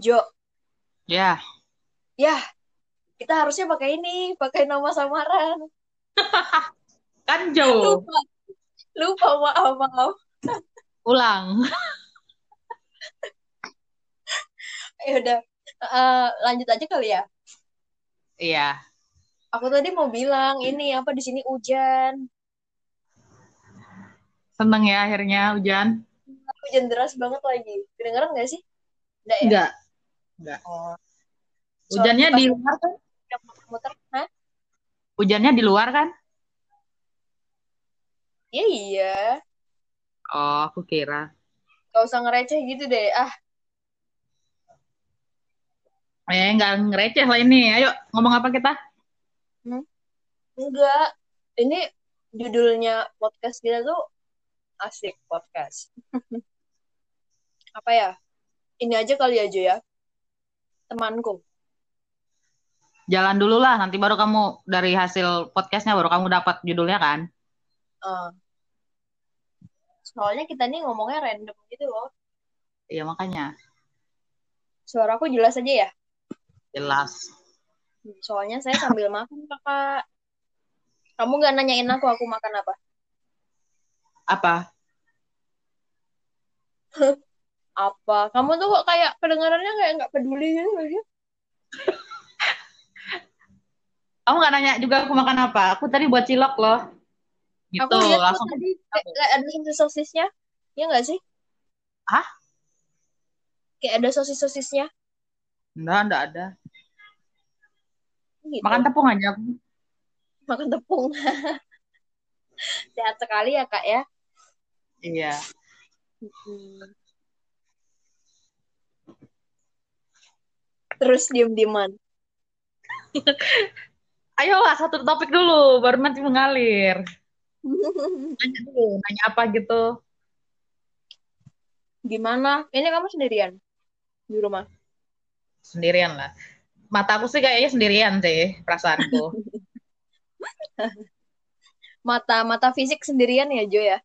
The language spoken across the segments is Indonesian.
Jo, Ya, ya kita harusnya pakai ini, pakai nama samaran. kan Jo. Lupa, lupa maaf maaf. Ulang. Ya udah, Eh, lanjut aja kali ya. Iya. Aku tadi mau bilang ini apa di sini hujan, Seneng ya akhirnya hujan. hujan deras banget lagi. Kedengeran nggak sih? Enggak ya? Enggak. Enggak. Oh, Hujannya soalnya di luar kan? muter-muter? Hujannya di luar kan? Iya iya, Oh, aku kira. gak usah ngereceh gitu deh. Ah, Eh, nggak ngereceh lah ini. Ayo, ngomong apa kita? hmm, enggak. Ini judulnya podcast kita tuh asik podcast. Apa ya? Ini aja kali aja ya, temanku. Jalan dulu lah, nanti baru kamu dari hasil podcastnya baru kamu dapat judulnya kan? Eh, soalnya kita nih ngomongnya random gitu loh. Iya makanya Suaraku jelas aja ya. jelas. Soalnya saya sambil makan, kakak. Kamu nggak nanyain aku, aku makan apa? Apa? Apa? Kamu tuh kok kayak kedengarannya kayak nggak peduli gitu sih? Kamu nggak nanya juga aku makan apa? Aku tadi buat cilok loh. Gitu, Aku lihat langsung. tadi kayak kayak ada sosis-sosisnya. Iya nggak sih? Hah? Kayak ada sosis-sosisnya. Enggak, enggak ada. Gitu. Makan tepung aja aku. Makan tepung. Sehat sekali ya, Kak ya. Iya. Hmm. Terus diem-dieman. Ayolah, satu topik dulu, baru nanti mengalir. Nanya dulu, nanya apa gitu. Gimana? Ini kamu sendirian di rumah? Sendirian lah. Mataku sih kayaknya sendirian sih, perasaanku. Mata mata fisik sendirian ya, Jo ya?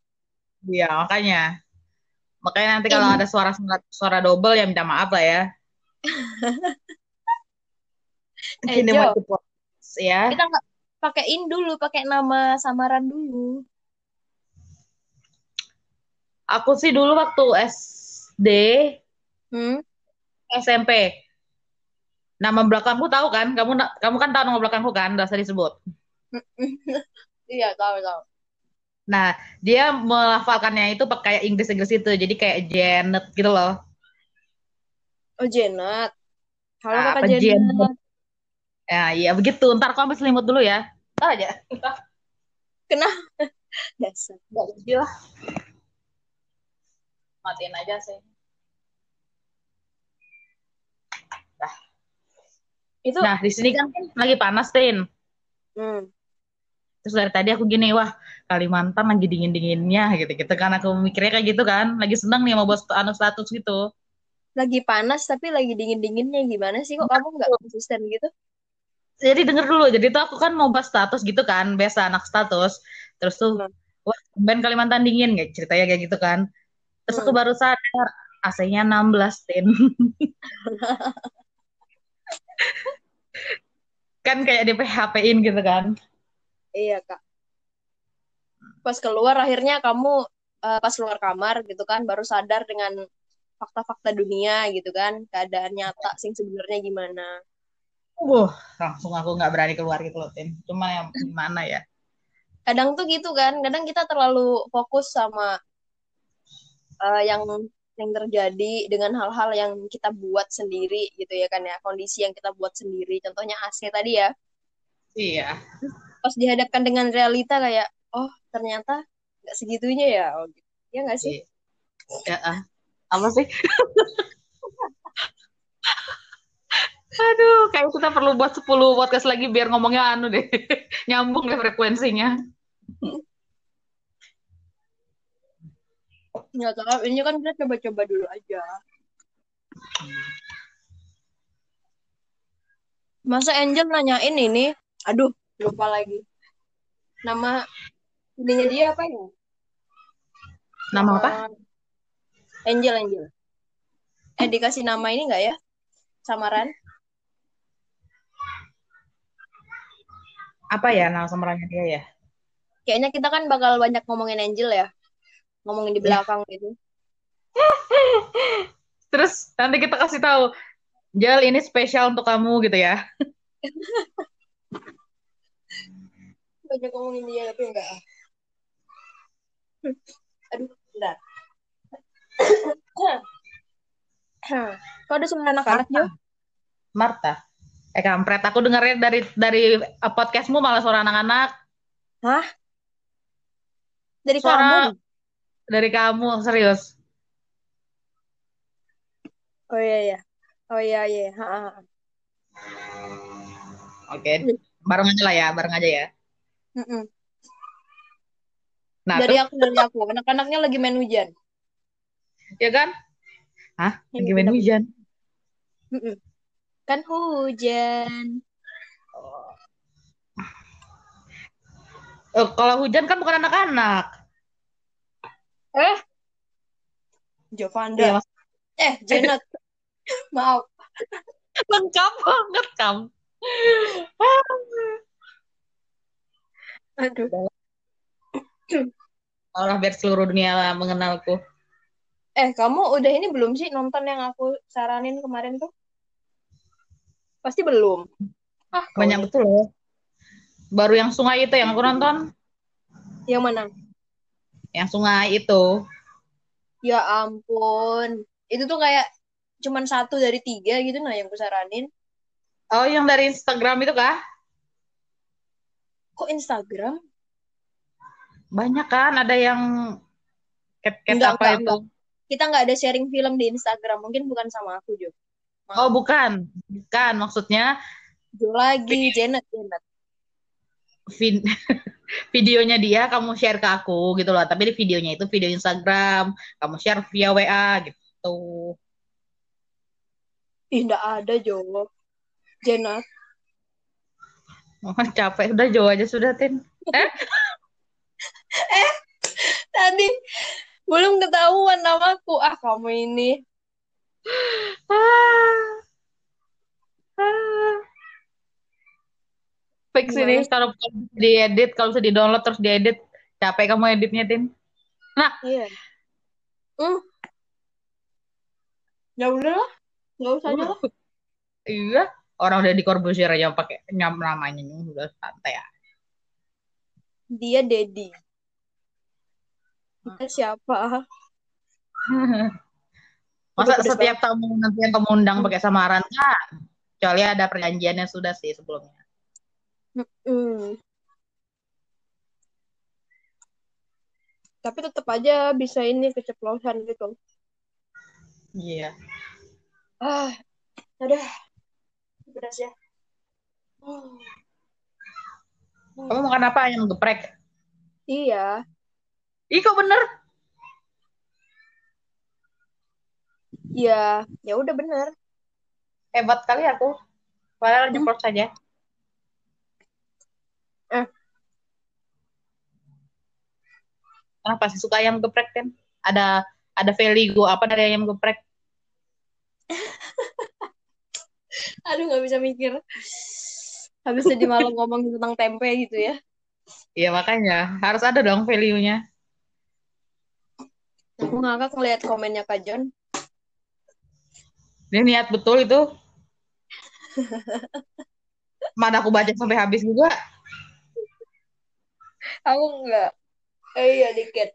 Iya, makanya. Makanya nanti kalau In. ada suara suara double ya minta maaf lah ya. Eh, Jo, ya. kita nggak pakaiin dulu, pakai nama samaran dulu. Aku sih dulu waktu SD, Hmm? SMP. Nama belakangku tahu kan? Kamu kamu kan tahu nama belakangku kan? Udah usah disebut. Iya, tahu tahu. Nah, dia melafalkannya itu pakai Inggris-Inggris itu. Jadi kayak Janet gitu loh. Oh, Janet. Halo Ah, Kakak Janet? Janet. Ya, iya begitu. Ntar aku ambil selimut dulu ya. Ntar aja. Kenapa? Dasar. Nggak jadi lah. Matiin aja sih. Nah, Itu nah di sini kan lagi panas, Tin. hmm. Terus dari tadi aku gini, wah Kalimantan lagi dingin-dinginnya gitu-gitu kan. Aku mikirnya kayak gitu kan. Lagi seneng nih mau buat anu status gitu. Lagi panas tapi lagi dingin-dinginnya gimana sih kok kamu nggak konsisten gitu? Jadi denger dulu. Jadi tuh aku kan mau buat status gitu kan. Biasa anak status. Terus tuh, Hmm. wah band Kalimantan dingin. Kayak ceritanya kayak gitu kan. Terus aku Hmm. baru sadar. AC-nya 16, Tin. kan kayak di PHP-in gitu kan. Iya kak. Pas keluar akhirnya kamu eh, pas keluar kamar gitu kan baru sadar dengan fakta-fakta dunia gitu kan keadaan nyata sing sebenarnya gimana. Uh, langsung aku nggak berani keluar gitu loh, Tin. Cuma yang gimana ya? Kadang tuh gitu kan, kadang kita terlalu fokus sama eh, yang yang terjadi dengan hal-hal yang kita buat sendiri gitu ya kan ya kondisi yang kita buat sendiri. Contohnya AC tadi ya. Iya. Pas dihadapkan dengan realita kayak oh ternyata nggak segitunya ya. Oh, gitu. Ya nggak sih? Iya. Ya, ah. Apa sih? Aduh, kayak kita perlu buat 10 podcast lagi biar ngomongnya anu deh. Nyambung deh frekuensinya. Nggak tahu. Ini kan kita coba-coba dulu aja. Masa Angel nanyain ini? Aduh, lupa lagi. Nama ininya dia apa ya? Nama apa? Angel, Angel. Eh, dikasih nama ini nggak ya? samaran? Apa ya nama samarannya dia ya? Kayaknya kita kan bakal banyak ngomongin Angel ya. Ngomongin di Ya. belakang gitu. Terus nanti kita kasih tahu, Jel ini spesial untuk kamu gitu ya. Banyak ngomongin dia tapi enggak. Aduh, bentar. Kau ada semua anak-anak Jo? Marta. Eh kampret, aku dengarnya dari dari uh, podcastmu malah suara anak-anak. Hah? Dari Suara- kamu? Dari kamu, serius. Oh iya iya. Oh iya iya. Ha, ha, ha. Oke, bareng aja lah ya, bareng aja ya. Mm-mm. Nah, Dari terus, aku dari aku. Anak-anaknya lagi main hujan. Ya kan? Hah? Lagi main hujan? Kan hujan. Eh, kalau hujan kan bukan anak-anak. Eh? Jovanda. Mas- Eh, Janet. Maaf. lengkap banget kamu. Aduh. Allah biar seluruh dunia mengenalku. Eh, kamu udah ini belum sih nonton yang aku saranin kemarin tuh? Pasti belum. Ah, Banyak ini. betul loh. Baru yang sungai itu yang aku nonton. Yang mana? Yang sungai itu. Ya ampun. Itu tuh kayak cuman satu dari tiga gitu nah yang aku saranin. Oh, yang dari Instagram itu kah? Kok Instagram? Banyak kan, ada yang cat-cat Enggak, apa enggak, itu. Kita nggak ada sharing film di Instagram. Mungkin bukan sama aku, Jo. Oh, bukan. Bukan, maksudnya Jo lagi, Janet, Janet. vid- videonya dia kamu share ke aku gitu loh. Tapi di videonya itu video Instagram, kamu share via WA gitu. Ih, nggak ada, Jo. Janet. Oh, capek, udah jauh aja sudah, Tin. Eh? Tadi belum ketahuan namaku. Ah, kamu ini. Ah. Ah. Fix Gimana ini kalau diedit, kalau bisa di-download terus diedit, capek kamu editnya, Tin. Nah, Iya. Hmm. Ya udah lah. Nggak usah aja lah. iya, orang udah di Corbusier aja pakai nyam namanya udah santai ya. Dia Dedi. Kita siapa? Masa Udah setiap tamu nanti yang kamu undang pakai samaran kan? Kecuali ada perjanjiannya sudah sih sebelumnya. Hmm. Tapi tetap aja bisa ini keceplosan gitu. Iya. Ah, udah. Beras ya. Oh. Kamu makan apa? Ayam geprek? Iya. Ih, kok bener? Iya, ya udah bener. Hebat kali aku. Padahal Hmm. saja. Eh. Kenapa sih suka ayam geprek kan? Ada ada value apa dari ayam geprek? Aduh, nggak bisa mikir. Habis tadi malam ngomong tentang tempe gitu ya. Iya makanya harus ada dong value-nya. Aku ngakak ngeliat komennya Kak John. Dia niat betul itu. Mana aku baca sampai habis juga. Aku enggak. Eh, iya, dikit.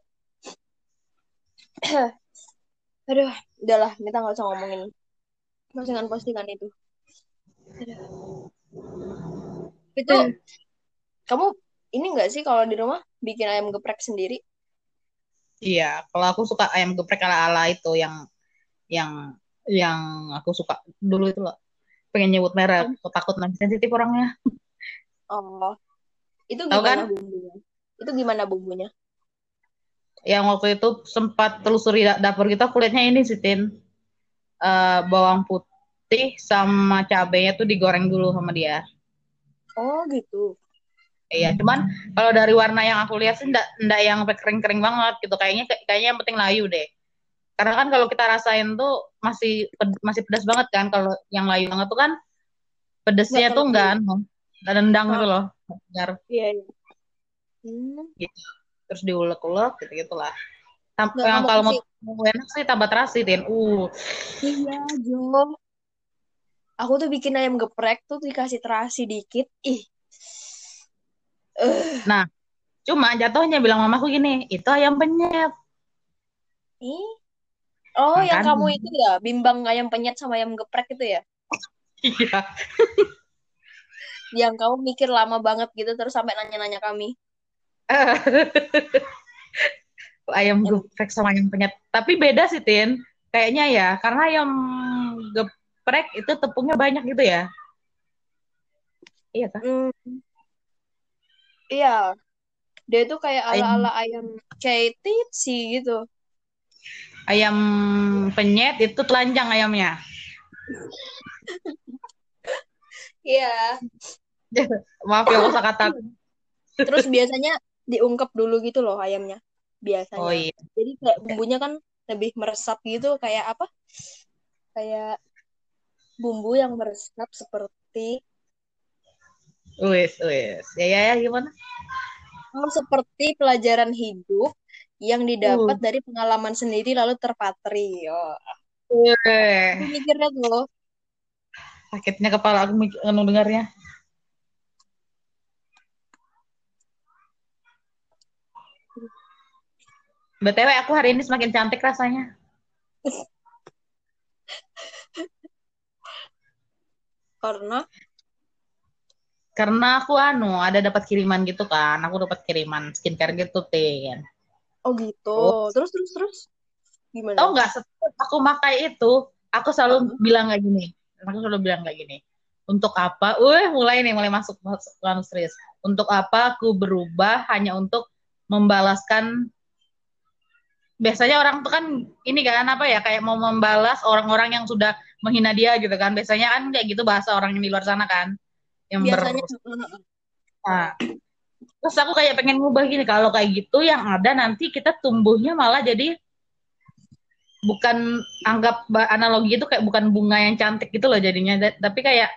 Aduh, udahlah. Kita nggak usah ngomongin postingan-postingan itu. Aduh. Itu, kamu ini nggak sih kalau di rumah bikin ayam geprek sendiri? Iya, kalau aku suka ayam geprek ala-ala itu yang yang yang aku suka dulu itu loh. Pengen nyebut merek, aku takut nanti sensitif orangnya. Oh, itu gimana kan? bumbunya? Itu gimana bumbunya? Yang waktu itu sempat telusuri da- dapur kita, aku lihatnya ini sih, Tin. Eh, bawang putih sama cabenya tuh digoreng dulu sama dia. Oh, gitu. Iya, cuman kalau dari warna yang aku lihat sih ndak ndak yang kering-kering banget gitu. Kayaknya kayaknya yang penting layu deh. Karena kan kalau kita rasain tuh masih masih pedas banget kan. Kalau yang layu banget tuh kan pedesnya tuh enggak anu, enggak nendang gitu loh. Biar. Iya, iya. Hmm. Gitu. Terus diulek-ulek gitu gitulah. Yang kalau mau, mau enak sih tambah terasi, Tin. Uh. Iya, Jo. Aku tuh bikin ayam geprek tuh dikasih terasi dikit. Ih. Uh. Nah, cuma jatuhnya bilang mamaku gini, itu ayam penyet. Ih. Oh, nah, yang kamu itu ya, bimbang ayam penyet sama ayam geprek itu ya? Iya. yang kamu mikir lama banget gitu terus sampai nanya-nanya kami. ayam geprek sama ayam penyet. Tapi beda sih, Tin. Kayaknya ya, karena ayam geprek itu tepungnya banyak gitu ya. Iya kan? Mm. Iya. Dia itu kayak ala-ala ayam, ayam sih gitu. Ayam penyet itu telanjang ayamnya. Iya. Maaf ya kosa kata. Terus biasanya diungkep dulu gitu loh ayamnya biasanya. Oh iya. Jadi kayak bumbunya kan lebih meresap gitu kayak apa? Kayak bumbu yang meresap seperti Wes, wes. Ya, ya, ya, gimana? Oh, seperti pelajaran hidup yang didapat uh. dari pengalaman sendiri lalu terpatri. Oh. Uh. Mikirnya tuh. Sakitnya kepala aku dengarnya. BTW aku hari ini semakin cantik rasanya. Karena karena aku anu ada dapat kiriman gitu kan. Aku dapat kiriman skincare gitu, Tin. Oh gitu. Oh. Terus terus terus gimana? Tahu nggak setiap aku pakai itu, aku selalu uh -huh. bilang kayak gini. Aku selalu bilang kayak gini. Untuk apa? Uh, mulai nih, mulai masuk masuk serius. Untuk apa aku berubah hanya untuk membalaskan biasanya orang tuh kan ini kan apa ya kayak mau membalas orang-orang yang sudah menghina dia gitu kan biasanya kan kayak gitu bahasa orang yang di luar sana kan yang biasanya ber... nah, terus aku kayak pengen ngubah gini kalau kayak gitu yang ada nanti kita tumbuhnya malah jadi bukan anggap analogi itu kayak bukan bunga yang cantik gitu loh jadinya. Tapi kayak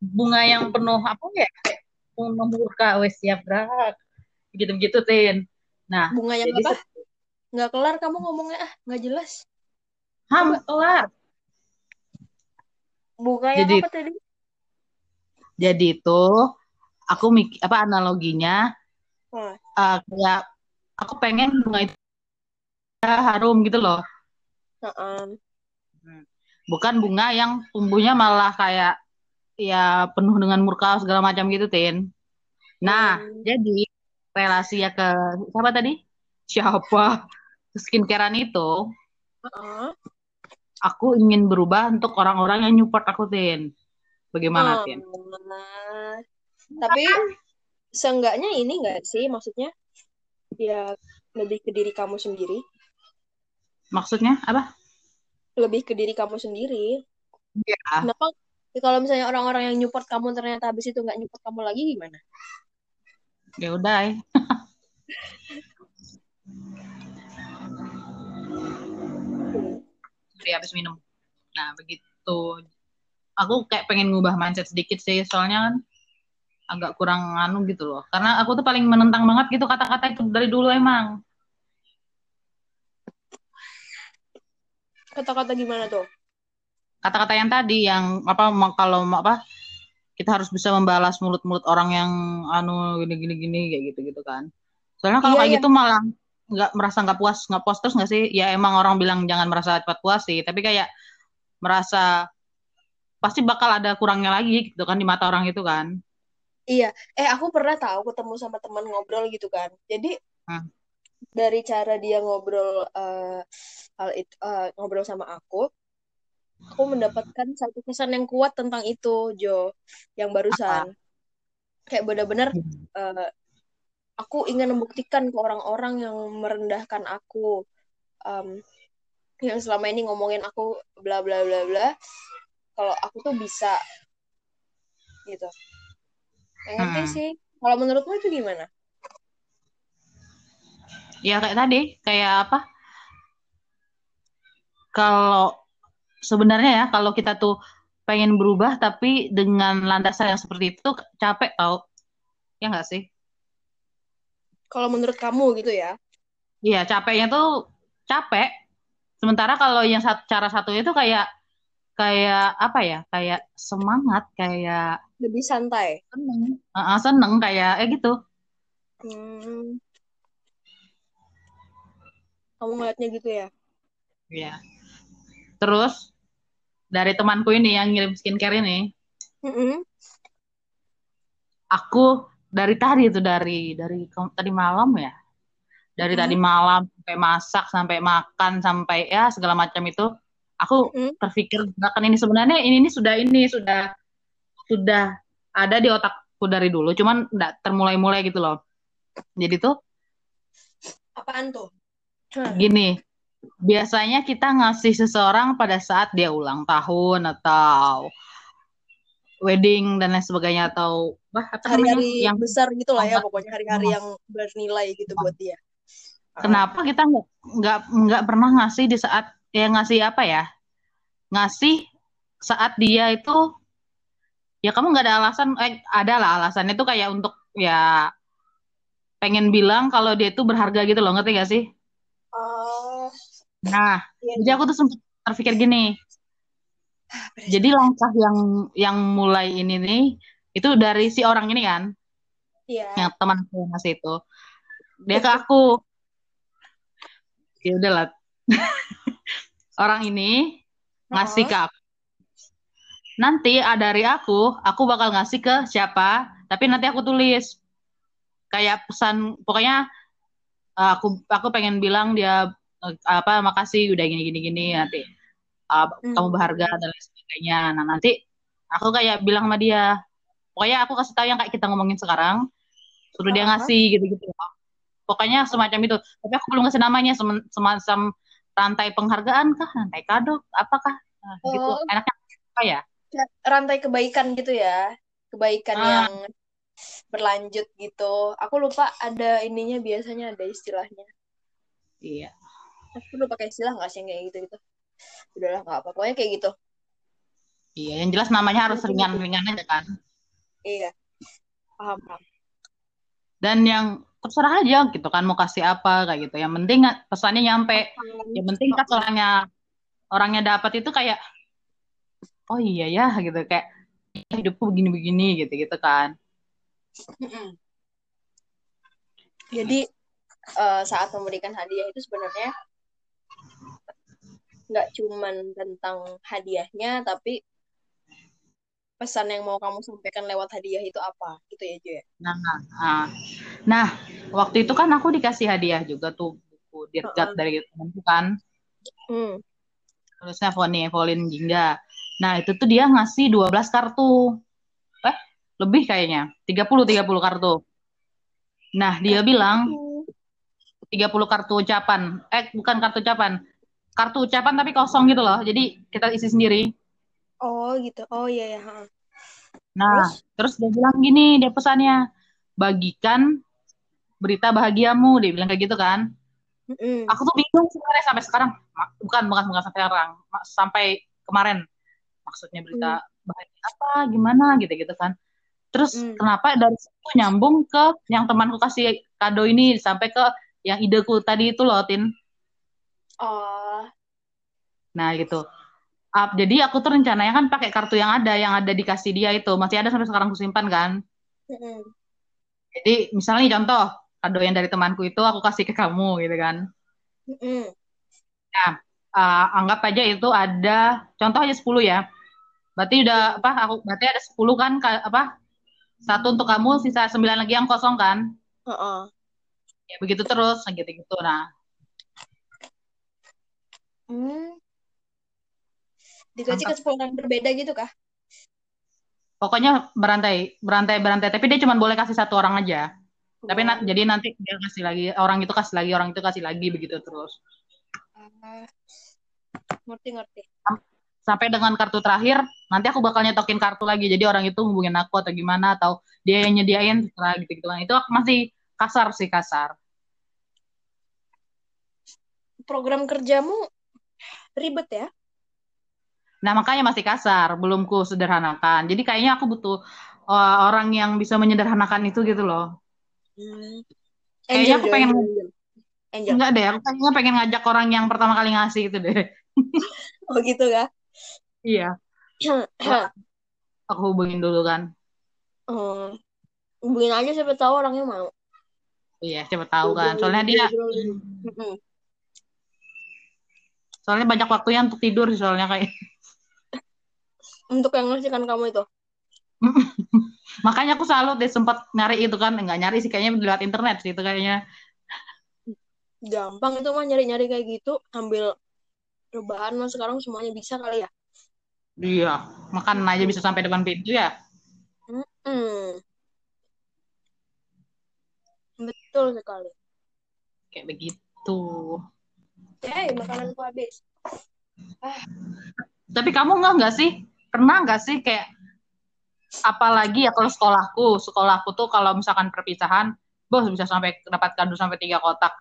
bunga yang penuh apa ya penuh murka wes siap berak gitu gitu tin. Nah bunga yang apa? nggak kelar kamu ngomongnya ah nggak jelas. Ham kelar. Buka yang jadi, apa tadi jadi itu aku mik apa analoginya hmm. uh, kayak aku pengen bunga itu harum gitu loh uh -um. bukan bunga yang tumbuhnya malah kayak ya penuh dengan murka segala macam gitu tin nah hmm. jadi relasi ya ke siapa tadi siapa skincarean itu uh-uh. aku ingin berubah untuk orang-orang yang nyupport aku Tin bagaimana oh, Tin tapi seenggaknya ini enggak sih maksudnya ya lebih ke diri kamu sendiri maksudnya apa lebih ke diri kamu sendiri ya. kenapa kalau misalnya orang-orang yang nyupport kamu ternyata habis itu nggak nyupport kamu lagi gimana ya udah eh. Sorry, habis minum. Nah, begitu. Aku kayak pengen ngubah mindset sedikit sih, soalnya kan agak kurang anu gitu loh. Karena aku tuh paling menentang banget gitu kata-kata itu dari dulu emang. Kata-kata gimana tuh? Kata-kata yang tadi yang apa kalau apa kita harus bisa membalas mulut-mulut orang yang anu gini-gini gini kayak gitu-gitu kan. Soalnya kalau iya, kayak iya. gitu malah nggak merasa nggak puas nggak puas terus nggak sih ya emang orang bilang jangan merasa cepat puas sih tapi kayak merasa pasti bakal ada kurangnya lagi gitu kan di mata orang itu kan. Iya. Eh aku pernah tahu ketemu sama teman ngobrol gitu kan. Jadi hmm. dari cara dia ngobrol uh, hal itu uh, ngobrol sama aku aku mendapatkan satu kesan yang kuat tentang itu Jo yang barusan. Apa? kayak benar-benar uh, aku ingin membuktikan ke orang-orang yang merendahkan aku um, yang selama ini ngomongin aku bla bla bla bla kalau aku tuh bisa gitu. Yang ngerti hmm. sih kalau menurutmu itu gimana? Ya kayak tadi kayak apa? Kalau sebenarnya ya kalau kita tuh pengen berubah tapi dengan landasan yang seperti itu capek tau. Ya nggak sih? Kalau menurut kamu gitu ya? iya capeknya tuh capek. Sementara kalau yang satu, cara satu itu kayak kayak apa ya kayak semangat kayak Lebih santai. seneng Heeh, seneng kayak eh gitu Hmm. Kamu ngeliatnya gitu ya? Iya. Terus dari temanku ini yang ngirim skincare ini, Mm-mm. aku dari tadi itu dari dari tadi malam ya. Dari Mm-mm. tadi malam sampai masak, sampai makan, sampai ya segala macam itu, aku Mm-mm. terpikir gerakan ini sebenarnya ini, ini sudah ini sudah sudah ada di otakku dari dulu, cuman nggak termulai-mulai gitu loh. Jadi tuh Apaan tuh? Hmm. gini, biasanya kita ngasih seseorang pada saat dia ulang tahun atau wedding dan lain sebagainya atau bah apa Hari-hari yang besar gitu lah ya, pokoknya hari-hari yang bernilai gitu buat dia. Kenapa kita nggak nggak nggak pernah ngasih di saat ya ngasih apa ya? Ngasih saat dia itu ya kamu nggak ada alasan eh ada lah alasannya itu kayak untuk ya pengen bilang kalau dia itu berharga gitu loh ngerti gak sih? Oh, nah iya. jadi aku tuh sempat terpikir gini. Jadi langkah yang yang mulai ini nih itu dari si orang ini kan? Iya. yang teman aku ngasih itu. Dia ke aku. Ya udahlah orang ini ngasih ke aku. Nanti ada dari aku aku bakal ngasih ke siapa tapi nanti aku tulis. Kayak pesan pokoknya uh, aku aku pengen bilang dia uh, apa makasih udah gini gini gini nanti uh, Hmm. kamu berharga dan lain sebagainya. Nah nanti aku kayak bilang sama dia. Pokoknya aku kasih tahu yang kayak kita ngomongin sekarang. Suruh dia ngasih gitu-gitu. Pokoknya semacam itu. Tapi aku belum kasih namanya sem- semacam rantai penghargaan kah rantai kado apakah nah, gitu Oh. enaknya apa ya Rantai kebaikan gitu ya. Kebaikan Ah. yang berlanjut gitu. Aku lupa ada ininya biasanya ada istilahnya. iya Aku lupa pakai istilah nggak sih yang kayak gitu gitu. Udahlah nggak apa. Pokoknya kayak gitu. iya yang jelas namanya harus ringan-ringan aja kan Iya. Paham paham. dan yang terserah aja gitu kan mau kasih apa kayak gitu. Yang penting pesannya nyampe. Yang penting kan orangnya orangnya dapat itu kayak oh iya ya gitu. Kayak hidupku begini-begini gitu gitu kan. Jadi eh, saat memberikan hadiah itu sebenarnya nggak cuman tentang hadiahnya, tapi pesan yang mau kamu sampaikan lewat hadiah itu apa, gitu ya Jo ya. nah nah, nah waktu itu kan aku dikasih hadiah juga tuh buku dirgat Heeh. dari temanku kan Hmm. tulisnya Foni Evelyn Jingga nah itu tuh dia ngasih 12 kartu eh lebih kayaknya 30 30 kartu nah dia bilang 30 kartu ucapan. Eh, bukan kartu ucapan. Kartu ucapan tapi kosong gitu loh. Jadi kita isi sendiri. Oh gitu. Oh iya ya. Nah, terus dia bilang gini, dia pesannya, bagikan berita bahagiamu. Dia bilang kayak gitu kan. Mm-mm. Aku tuh bingung sebenarnya sampai sekarang. Bukan, bukan, bukan sampai sekarang. Sampai kemarin. Maksudnya berita bahagia apa, gimana gitu-gitu kan. Terus Hmm. kenapa dari situ nyambung ke yang temanku kasih kado ini sampai ke yang ideku tadi itu loh, Tin. Oh. Nah gitu. Up, jadi aku tuh rencananya kan pakai kartu yang ada, yang ada dikasih dia itu masih ada sampai sekarang aku simpan kan. Mm-mm. Jadi misalnya nih contoh kado yang dari temanku itu aku kasih ke kamu gitu kan. Mm-mm. Uh, anggap aja itu ada contoh aja 10 ya. Berarti udah apa? Aku berarti ada 10 kan ka- apa? Satu untuk kamu, sisa 9 lagi yang kosong kan. Ya begitu terus gitu-gitu. Nah, Hmm. Dikasih Mantap. kesempatan berbeda gitu kah? pokoknya berantai, berantai, berantai. Tapi dia cuma boleh kasih satu orang aja. Tapi na- jadi nanti dia kasih lagi, orang itu kasih lagi, orang itu kasih lagi begitu terus. Ah. Ngerti ngerti. sampai dengan kartu terakhir nanti aku bakal nyetokin kartu lagi jadi orang itu hubungin aku atau gimana atau dia yang nyediain setelah gitu gitu itu masih kasar sih kasar Program kerjamu ribet ya. Nah, makanya masih kasar, belum ku sederhanakan. Jadi kayaknya aku butuh uh, orang yang bisa menyederhanakan itu gitu loh. Hmm. Kayaknya aku Jo, pengen Angel. Angel. enggak deh, aku kayaknya pengen ngajak orang yang pertama kali ngasih itu deh. Oh gitu ya. Iya, aku hubungin dulu kan. Hmm. Hubungin aja siapa tahu orangnya mau. Iya, siapa tahu kan. Soalnya dia soalnya banyak waktunya untuk tidur soalnya kayak. Untuk yang ngasihkan kamu itu. Makanya aku selalu deh sempat nyari itu kan, enggak nyari sih kayaknya lewat internet sih itu kayaknya. Gampang itu mah nyari-nyari kayak gitu. Ambil rebahan mah sekarang semuanya bisa kali ya. Iya, makan aja bisa sampai depan pintu ya. Hmm. Betul sekali. Kayak begitu. Hey, makananku habis. Tapi kamu nggak nggak sih? Pernah nggak sih kayak apalagi ya kalau sekolahku, sekolahku tuh kalau misalkan perpisahan, bos bisa sampai dapat kado sampai tiga kotak.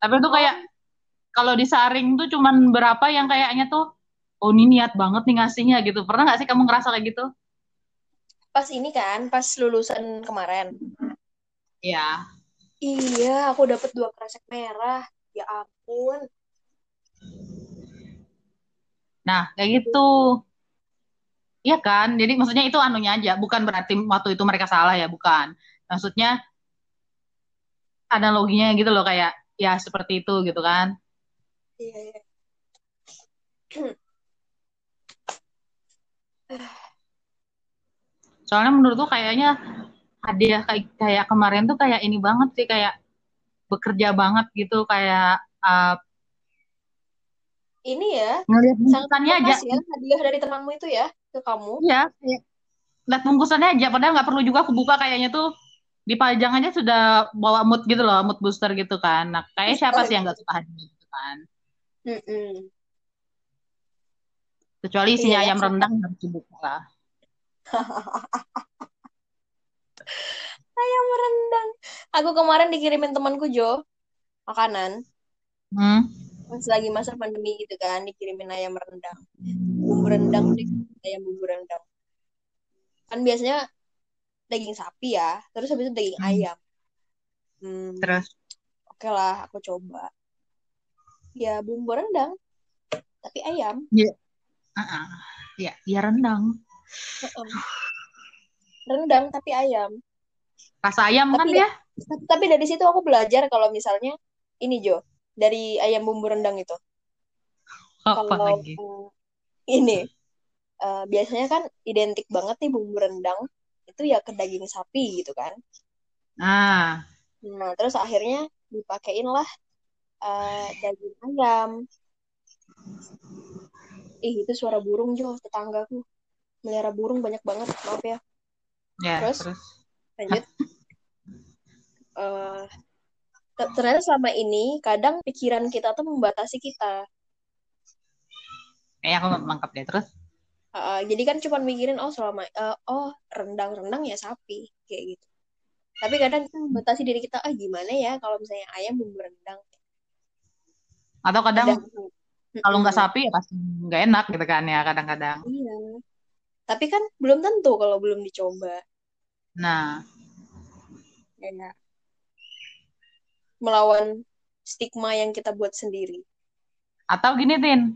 Tapi itu kayak kalau disaring tuh cuman berapa yang kayaknya tuh, oh ini niat banget nih ngasihnya gitu. Pernah nggak sih kamu ngerasa kayak gitu? Pas ini kan, pas lulusan kemarin. Iya. Iya, aku dapat dua kresek merah. Ya ampun. Nah, kayak gitu. Iya kan? Jadi maksudnya itu anunya aja, bukan berarti waktu itu mereka salah ya, bukan. Maksudnya analoginya gitu loh kayak ya seperti itu gitu kan. Iya, iya. Soalnya menurutku kayaknya hadiah kayak kayak kemarin tuh kayak ini banget sih kayak bekerja banget gitu kayak uh, Ini ya, ngelihat sangat aja. ya hadiah dari temanmu itu ya ke kamu. Iya, kayak lihat bungkusannya aja padahal nggak perlu juga aku buka kayaknya tuh dipajang aja sudah bawa mood gitu loh, mood booster gitu kan. Nah, kayak siapa sih yang nggak suka hadiah gitu kan? Mm-mm. Kecuali isinya Iya, ya, ayam siapa? rendang harus dibuka lah. Ayam rendang. Aku kemarin dikirimin temanku Jo makanan. Hmm. Pas lagi masa pandemi gitu kan, dikirimin ayam rendang. Bumbu rendang, deh. Ayam bumbu rendang. Kan biasanya daging sapi ya, terus habis itu daging Hmm. ayam. Hmm, Terus oke lah, aku coba. Ya bumbu rendang, tapi ayam. ya, ah, ya, ya rendang. Rendang tapi ayam. Rasa ayam kan Tapi dia? tapi dari situ aku belajar kalau misalnya ini Jo, dari ayam bumbu rendang itu. Apa Kalau lagi? ini eh, biasanya kan identik banget nih bumbu rendang itu ya ke daging sapi gitu kan. Ah, Nah, terus akhirnya dipakein lah eh, daging ayam. Ih, itu suara burung Jo, tetanggaku. Melihara burung banyak banget, maaf ya. ya Terus? terus. Lanjut. Eh, te- ternyata selama ini kadang pikiran kita tuh membatasi kita. Kayak aku mangkap deh terus. Eh, jadi kan cuma mikirin oh selama eh, oh rendang-rendang ya sapi kayak gitu. Tapi kadang kita membatasi diri kita, ah gimana ya kalau misalnya ayam bumbu rendang. Atau kadang Kadang, kalau nggak sapi ya pasti nggak enak gitu kan ya kadang-kadang. Iya. Tapi kan belum tentu kalau belum dicoba. Nah, Kayak melawan stigma yang kita buat sendiri. atau gini Tin,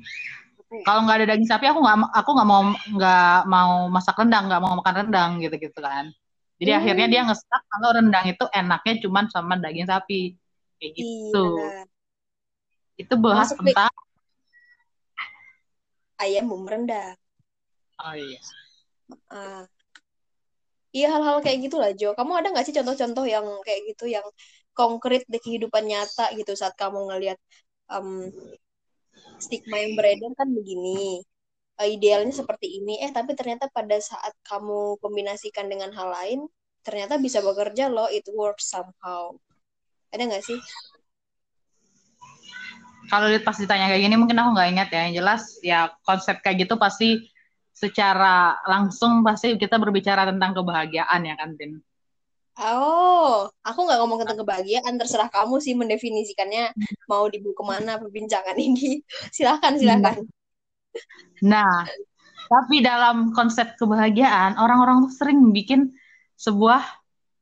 kalau nggak ada daging sapi aku nggak aku nggak mau nggak mau masak rendang, nggak mau makan rendang gitu-gitu kan. Jadi Hmm. akhirnya dia ngestak kalau rendang itu enaknya cuman sama daging sapi kayak gitu. Iya. Itu bahas Masuk tentang Ayam bumbu rendang. oh iya. Ah. Iya hal-hal kayak gitu lah Jo. Kamu ada nggak sih contoh-contoh yang kayak gitu yang konkret di kehidupan nyata gitu saat kamu ngelihat em, stigma yang beredar kan begini. Eh, idealnya seperti ini. Eh tapi ternyata pada saat kamu kombinasikan dengan hal lain, ternyata bisa bekerja loh. It works somehow. Ada nggak sih? Kalau pas ditanya kayak gini mungkin aku nggak ingat ya. Yang jelas ya konsep kayak gitu pasti secara langsung pasti kita berbicara tentang kebahagiaan ya kan Tin. Oh, aku nggak ngomong tentang kebahagiaan, terserah kamu sih mendefinisikannya mau dibawa ke mana perbincangan ini. Silahkan, silahkan. Nah, tapi dalam konsep kebahagiaan, orang-orang tuh sering bikin sebuah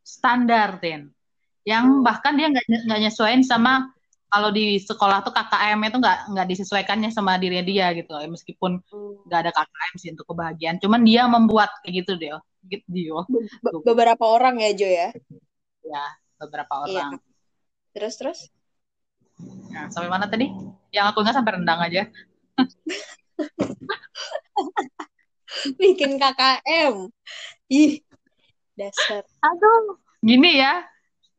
standar, Tin. Yang Hmm. bahkan dia nggak nggak nyesuaiin sama kalau di sekolah tuh KKM itu nggak nggak disesuaikannya sama dirinya dia gitu. Meskipun Hmm. nggak ada KKM sih untuk kebahagiaan, cuman dia membuat kayak gitu deh. Gitu dia. Be- be- beberapa orang ya, Jo ya. Ya, beberapa Iya. orang. Terus, terus? Nah, sampai mana tadi? Yang aku nggak sampai rendang aja. Bikin KKM. Ih, dasar. Aduh, gini ya.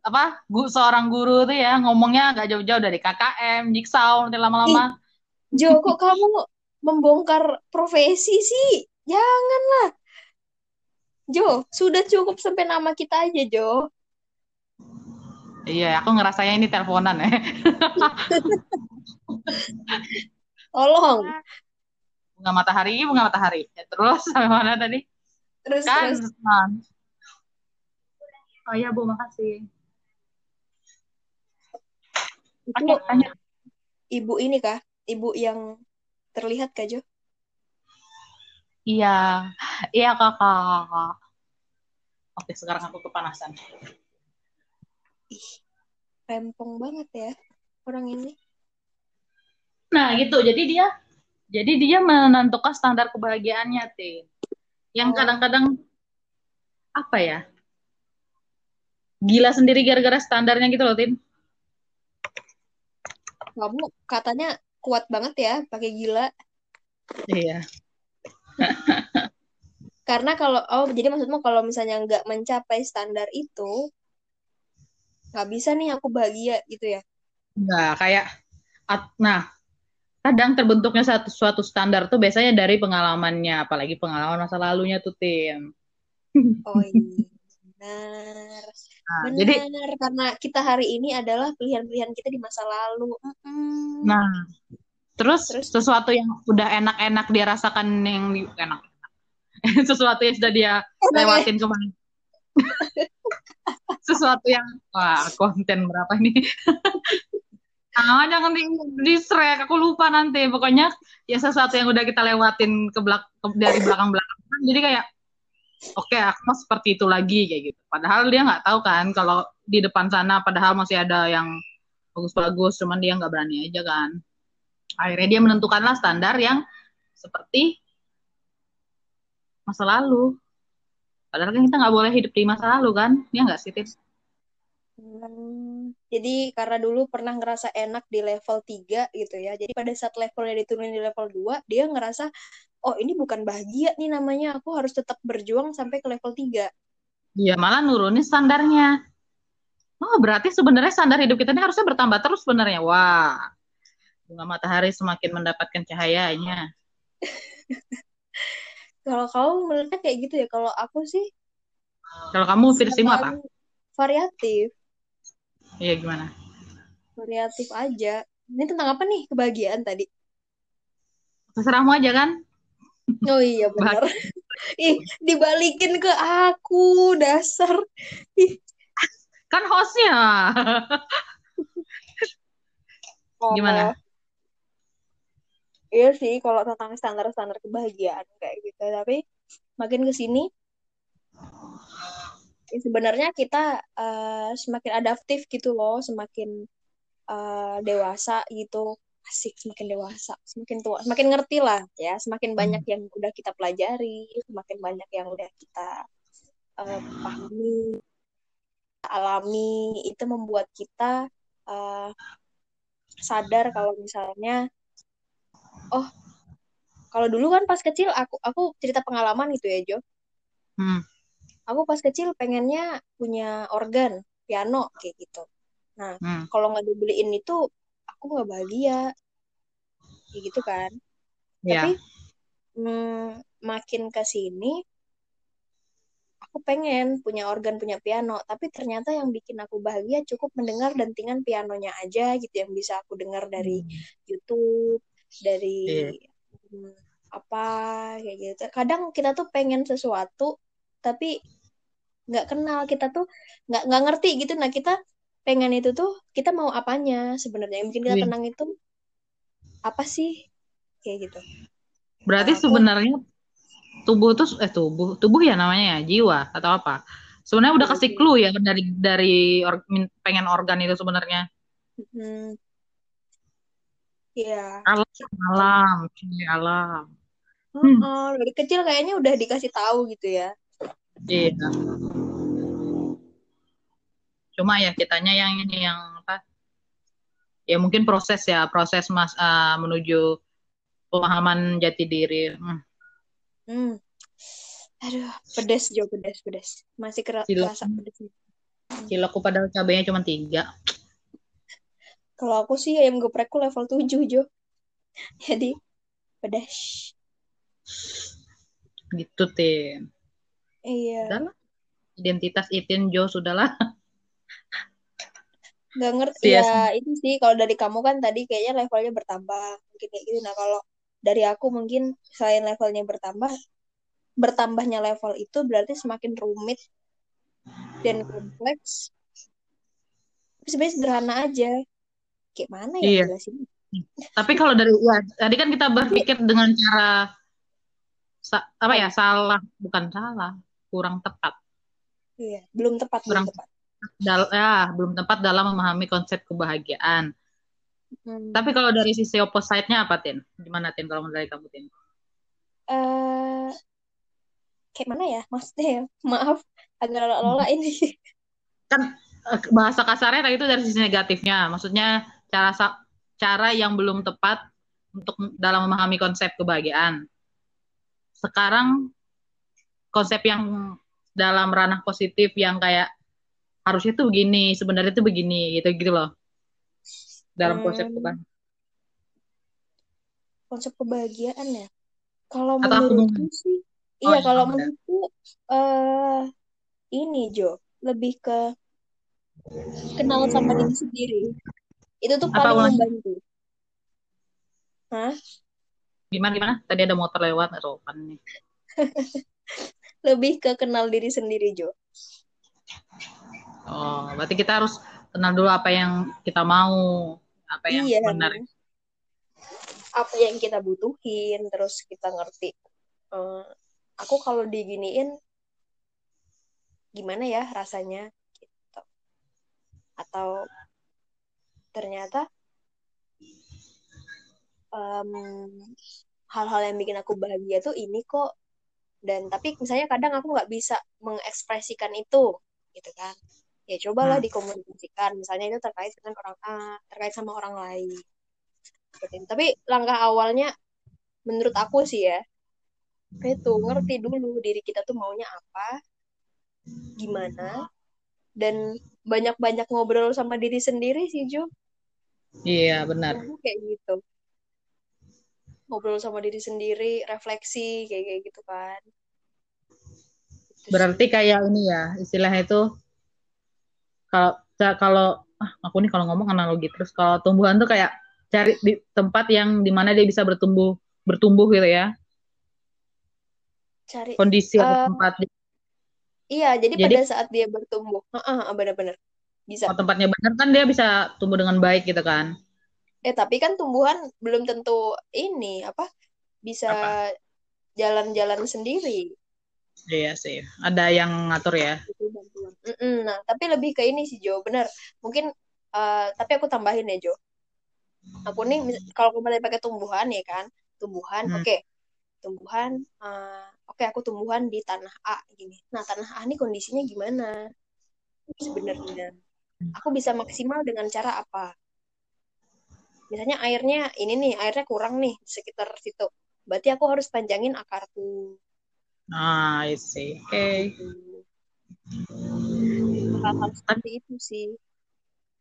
Apa? Gu, seorang guru tuh ya ngomongnya nggak jauh-jauh dari KKM, jigsaw nanti lama-lama. Jo, kok kamu membongkar profesi sih? Janganlah. Jo, sudah cukup sampai nama kita aja, Jo. Iya, aku ngerasanya ini teleponan ya. Tolong. Bunga matahari, bunga matahari. Ya, terus sampai mana tadi? Terus, Kan, terus. nah. Oh iya, Bu, makasih. Itu ibu ini kah? Ibu yang terlihat kah, Jo? Iya, iya kakak. Oke, sekarang aku kepanasan. Ih, rempong banget ya orang ini. Nah, gitu. Jadi dia jadi dia menentukan standar kebahagiaannya, Tin. Yang Oh. kadang-kadang apa ya? Gila sendiri gara-gara standarnya gitu loh, Tin. Kamu katanya kuat banget ya pakai gila. Iya. Karena kalau oh jadi maksudmu kalau misalnya nggak mencapai standar itu nggak bisa nih aku bahagia gitu ya. Nggak, kayak at- nah, kadang terbentuknya satu suatu standar tuh biasanya dari pengalamannya, apalagi pengalaman masa lalunya tuh, Tin. Oh iya. Benar. Nah, Benar, jadi karena kita hari ini adalah pilihan-pilihan kita di masa lalu. Nah, terus Terus? sesuatu yang udah enak-enak dia rasakan yang di- enak. sesuatu yang sudah dia lewatin kemarin. sesuatu yang wah konten berapa ini? ah jangan di, di aku lupa nanti. Pokoknya ya sesuatu yang udah kita lewatin ke belak ke- dari belakang belakang. Jadi kayak oke aku mau seperti itu lagi kayak gitu. Padahal dia nggak tahu kan kalau di depan sana padahal masih ada yang bagus-bagus, cuman dia nggak berani aja kan. Akhirnya dia menentukanlah standar yang seperti masa lalu. Padahal kan kita nggak boleh hidup di masa lalu kan, ya nggak sih, Tis? Hmm, jadi karena dulu pernah ngerasa enak di level 3 gitu ya. Jadi pada saat levelnya diturunin di level 2, dia ngerasa oh ini bukan bahagia nih namanya. Aku harus tetap berjuang sampai ke level 3. Iya, malah nurunin standarnya. Oh, berarti sebenarnya standar hidup kita ini harusnya bertambah terus sebenarnya. Wah, bunga matahari semakin mendapatkan cahayanya. Kalau kamu melihatnya kayak gitu ya. Kalau aku sih Kalau kamu versimu apa? variatif, Iya, gimana? variatif aja. Ini tentang apa nih kebahagiaan tadi? Terserahmu aja kan? Oh iya benar. Ih, dibalikin ke aku dasar. Ih, Kan hostnya. Gimana? Iya sih kalau tentang standar-standar kebahagiaan kayak gitu. Tapi makin ke sini ya sebenarnya kita eh, semakin adaptif gitu loh, semakin eh, dewasa gitu. Asik semakin dewasa, semakin tua, semakin ngerti lah ya, semakin banyak yang udah kita pelajari, semakin banyak yang udah kita eh, pahami, alami, itu membuat kita eh, sadar kalau misalnya oh kalau dulu kan pas kecil aku aku cerita pengalaman itu ya Jo Hmm. Aku pas kecil pengennya punya organ piano kayak gitu nah Hmm. kalau nggak dibeliin itu aku nggak bahagia kayak gitu kan Ya. tapi mm, makin ke sini aku pengen punya organ punya piano tapi ternyata yang bikin aku bahagia cukup mendengar dentingan pianonya aja gitu yang bisa aku dengar dari YouTube dari Iya. hmm, apa kayak gitu kadang kita tuh pengen sesuatu tapi nggak kenal kita tuh nggak nggak ngerti gitu nah kita pengen itu tuh kita mau apanya sebenarnya yang bikin kita Iya. tenang itu apa sih kayak gitu Berarti Aku- sebenarnya tubuh tuh eh tubuh tubuh ya namanya ya jiwa atau apa? Sebenarnya udah kasih clue ya dari dari or- pengen organ itu sebenarnya hmm. Iya. alam alam alam. Oh, oh, dari kecil kayaknya udah dikasih tahu gitu ya. Iya. Cuma ya kitanya yang ini yang apa? Ya mungkin proses ya proses mas ah, menuju pemahaman jati diri. Hmm. Hmm. Aduh, pedes Jo, pedes, pedes. Masih kerasa pedesnya. Cilokku padahal cabenya cuma tiga. Kalau aku sih ayam geprekku level 7, Jo. Jadi pedas. Gitu Tin. Iya. Udahlah. Identitas Itin Jo sudahlah. Nggak ngerti Sia ya itu sih kalau dari kamu kan tadi kayaknya levelnya bertambah mungkin kayak gitu nah kalau dari aku mungkin selain levelnya bertambah bertambahnya level itu berarti semakin rumit dan kompleks tapi sebenarnya sederhana aja kayak mana ya Iya. jelasin Tapi kalau dari ya tadi kan kita berpikir dengan cara apa ya salah bukan salah kurang tepat iya belum tepat Kurang- belum tepat Dal ya belum tepat dalam memahami konsep kebahagiaan. Hmm. Tapi kalau dari sisi opposite-nya apa Tin? Gimana Tin kalau menurut dari kamu Tin? eh kayak mana ya maksudnya ya maaf agak lola ini Kan eh, bahasa kasarnya tadi itu dari sisi negatifnya. Maksudnya cara cara yang belum tepat untuk dalam memahami konsep kebahagiaan. Sekarang konsep yang dalam ranah positif yang kayak harusnya tuh begini, sebenarnya tuh begini gitu gitu loh. Dalam konsep Hmm. kebahagiaan. konsep kebahagiaan ya kalau menurutku sih Oh, iya iya, kalau menurutku eh ini Jo lebih ke kenal sama diri sendiri itu tuh Apa paling ulang? membantu Hah? Gimana gimana? Tadi ada motor lewat nggak sopan nih. lebih ke kenal diri sendiri Jo. Oh, berarti kita harus kenal dulu apa yang kita mau, apa yang iya. benar. apa yang kita butuhin terus kita ngerti eh, aku kalau diginiin gimana ya rasanya gitu. Atau ternyata em, hal-hal yang bikin aku bahagia tuh ini kok dan tapi misalnya kadang aku nggak bisa mengekspresikan itu gitu kan ya cobalah Hmm. dikomunikasikan misalnya itu terkait dengan orang A terkait sama orang lain Seperti itu. tapi langkah awalnya menurut aku sih ya itu ngerti dulu diri kita tuh maunya apa gimana dan banyak-banyak ngobrol sama diri sendiri sih Jo Iya, benar. Aku kayak gitu ngobrol sama diri sendiri refleksi kayak kayak gitu kan. Berarti kayak ini ya, istilahnya itu kalau kalau ah, aku nih kalau ngomong analogi terus kalau tumbuhan tuh kayak cari di tempat yang di mana dia bisa bertumbuh bertumbuh gitu ya. cari Kondisi atau Eh, tempat iya jadi, Jadi- pada saat dia bertumbuh Heeh, benar-benar bisa kalau tempatnya benar kan dia bisa tumbuh dengan baik gitu kan. Eh tapi kan tumbuhan belum tentu ini apa bisa jalan-jalan sendiri Iya sih. Ada yang ngatur ya. Mm-mm. Nah, tapi lebih ke ini sih Jo, benar. Mungkin eh, tapi aku tambahin ya Jo. Aku nih kalau kembali pakai tumbuhan ya kan, tumbuhan, Hmm. oke, tumbuhan, eh, oke aku tumbuhan di tanah A gini. Nah tanah A ini kondisinya gimana sebenarnya? Aku bisa maksimal dengan cara apa? Misalnya airnya ini nih, airnya kurang nih sekitar situ. Berarti aku harus panjangin akarku. Ah, I see. Oke. Hal-hal seperti itu sih.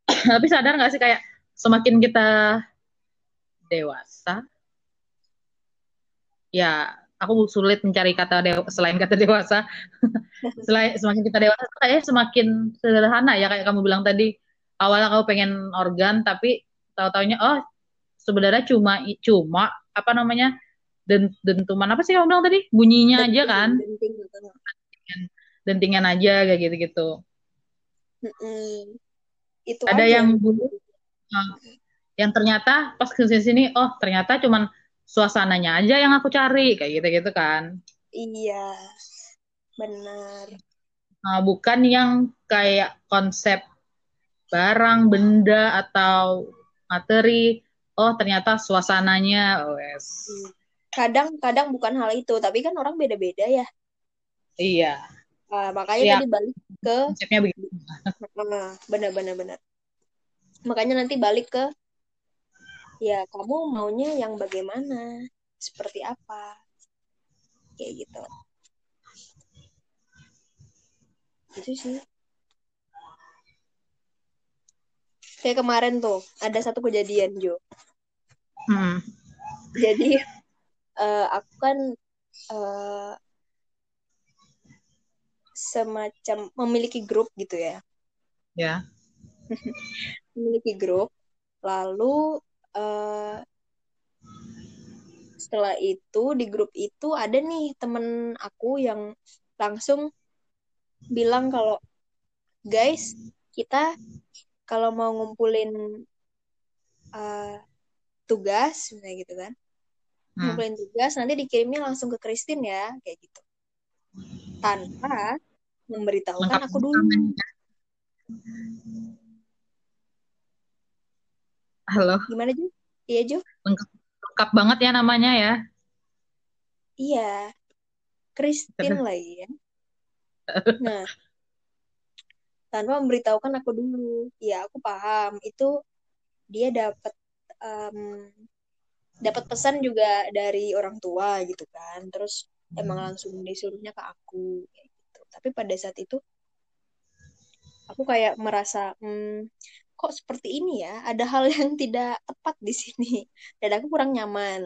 Tapi sadar nggak sih kayak semakin kita dewasa, ya aku sulit mencari kata dewa, selain kata dewasa. selain semakin kita dewasa, kayaknya semakin sederhana ya kayak kamu bilang tadi. Awalnya kamu pengen organ, tapi tahu-taunya oh sebenarnya cuma cuma apa namanya den- dentuman apa sih kamu bilang tadi bunyinya aja kan Denting, denting. dentingan aja kayak gitu-gitu. Itu Ada aja yang dulu uh, yang ternyata pas ke sini oh ternyata cuman suasananya aja yang aku cari kayak gitu-gitu kan. Iya, benar. Nah, bukan yang kayak konsep barang, benda atau materi. Oh, ternyata suasananya wes. Kadang-kadang bukan hal itu, tapi kan orang beda-beda ya. Iya. Uh, makanya Iya. tadi balik ke Konsepnya begitu. Benar-benar benar. Makanya nanti balik ke ya kamu maunya yang bagaimana, seperti apa, kayak gitu. Itu sih. Kayak kemarin tuh ada satu kejadian Jo. Hmm. Jadi eh, aku kan eh, semacam memiliki grup gitu ya. Ya. memiliki grup lalu eh, setelah itu di grup itu ada nih temen aku yang langsung bilang kalau guys kita kalau mau ngumpulin eh, tugas kayak gitu kan Hmm. ngumpulin tugas nanti dikirimnya langsung ke Christine ya kayak gitu tanpa memberitahukan Lengkap aku dulu. Halo, gimana Jo? Iya Jo? lengkap, lengkap banget ya namanya ya. Iya, Christine lagi ya. Nah, tanpa memberitahukan aku dulu. Ya, aku paham. Itu dia dapat em, dapat pesan juga dari orang tua gitu kan. Terus emang langsung disuruhnya ke aku kayak gitu. Tapi pada saat itu aku kayak merasa hmm, kok seperti ini ya? Ada hal yang tidak tepat di sini dan aku kurang nyaman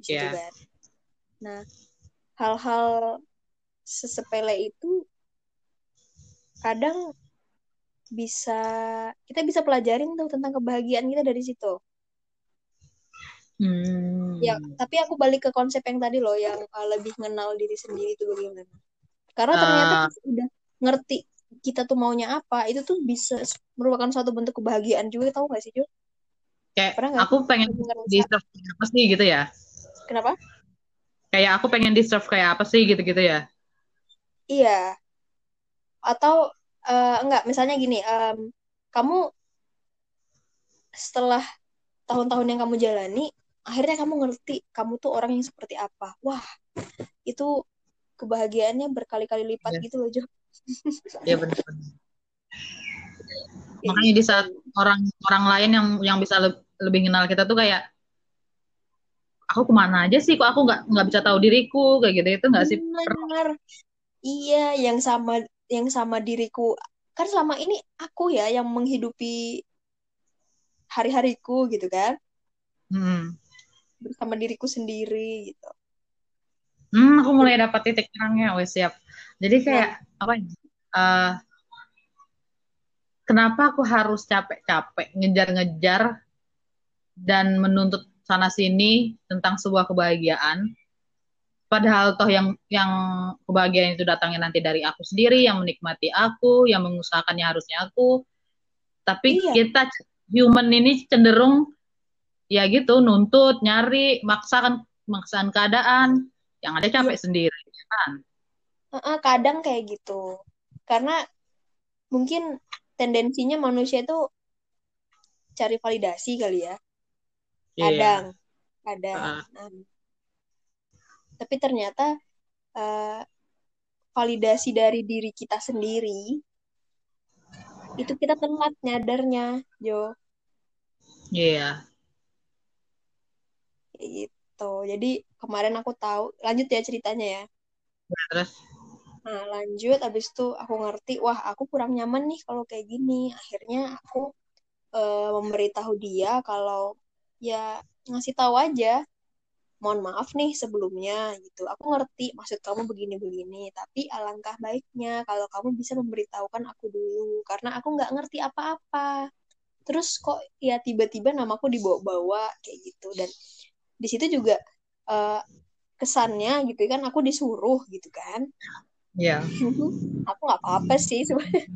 situ Iya. kan. Nah, hal-hal sesepele itu kadang bisa kita bisa pelajarin tuh tentang kebahagiaan kita dari situ. Hmm. Ya, tapi aku balik ke konsep yang tadi loh, yang uh, lebih mengenal diri sendiri itu bagaimana. Karena ternyata pas udah ngerti kita tuh maunya apa, itu tuh bisa merupakan suatu bentuk kebahagiaan juga, tahu gak sih Jo? Kayak Pernah nggak aku pengen kamu ngerasa di serve kayak apa sih gitu ya. kenapa? Kayak aku pengen di serve kayak apa sih gitu-gitu ya. Iya. Atau eh, enggak, misalnya gini, em, kamu setelah tahun-tahun yang kamu jalani, akhirnya kamu ngerti kamu tuh orang yang seperti apa. Wah, itu kebahagiaannya berkali-kali lipat Iya. gitu loh, Jo. Iya benar-benar. Kayak Makanya di saat orang orang lain yang yang bisa le- lebih kenal kita tuh kayak aku ke mana aja sih kok aku nggak nggak bisa tahu diriku kayak gitu itu nggak sih. Benar. Iya, yang sama yang sama diriku. Kan selama ini aku ya yang menghidupi hari-hariku gitu kan, Hmm. bersama diriku sendiri gitu. Hmm, aku mulai dapat titik terangnya, wes siap. Jadi kayak Nah, apa ya? eh, kenapa aku harus capek-capek ngejar-ngejar dan menuntut sana sini tentang sebuah kebahagiaan? Padahal toh yang yang kebahagiaan itu datangnya nanti dari aku sendiri, yang menikmati aku, yang mengusahakannya harusnya aku. Tapi iya, kita human ini cenderung ya gitu nuntut, nyari, maksakan maksakan keadaan, yang ada iya. capek sendiri kan. Heeh, kadang kayak gitu. Karena mungkin tendensinya manusia itu cari validasi kali ya. Iya. Kadang, kadang. Heeh. Nah, tapi ternyata eh, validasi dari diri kita sendiri itu kita telat nyadarnya, Jo. Iya. Kayak gitu. Jadi kemarin aku tahu, lanjut ya ceritanya ya. Terus Nah, lanjut abis itu aku ngerti, wah aku kurang nyaman nih kalau kayak gini. Akhirnya aku eh, memberitahu dia kalau ya ngasih tahu aja. Mohon maaf nih sebelumnya gitu. Aku ngerti maksud kamu begini-begini, tapi alangkah baiknya kalau kamu bisa memberitahukan aku dulu karena aku nggak ngerti apa-apa. Terus kok ya tiba-tiba namaku dibawa-bawa kayak gitu dan di situ juga eh, kesannya gitu kan aku disuruh gitu kan Iya. aku nggak apa-apa sih sebenarnya.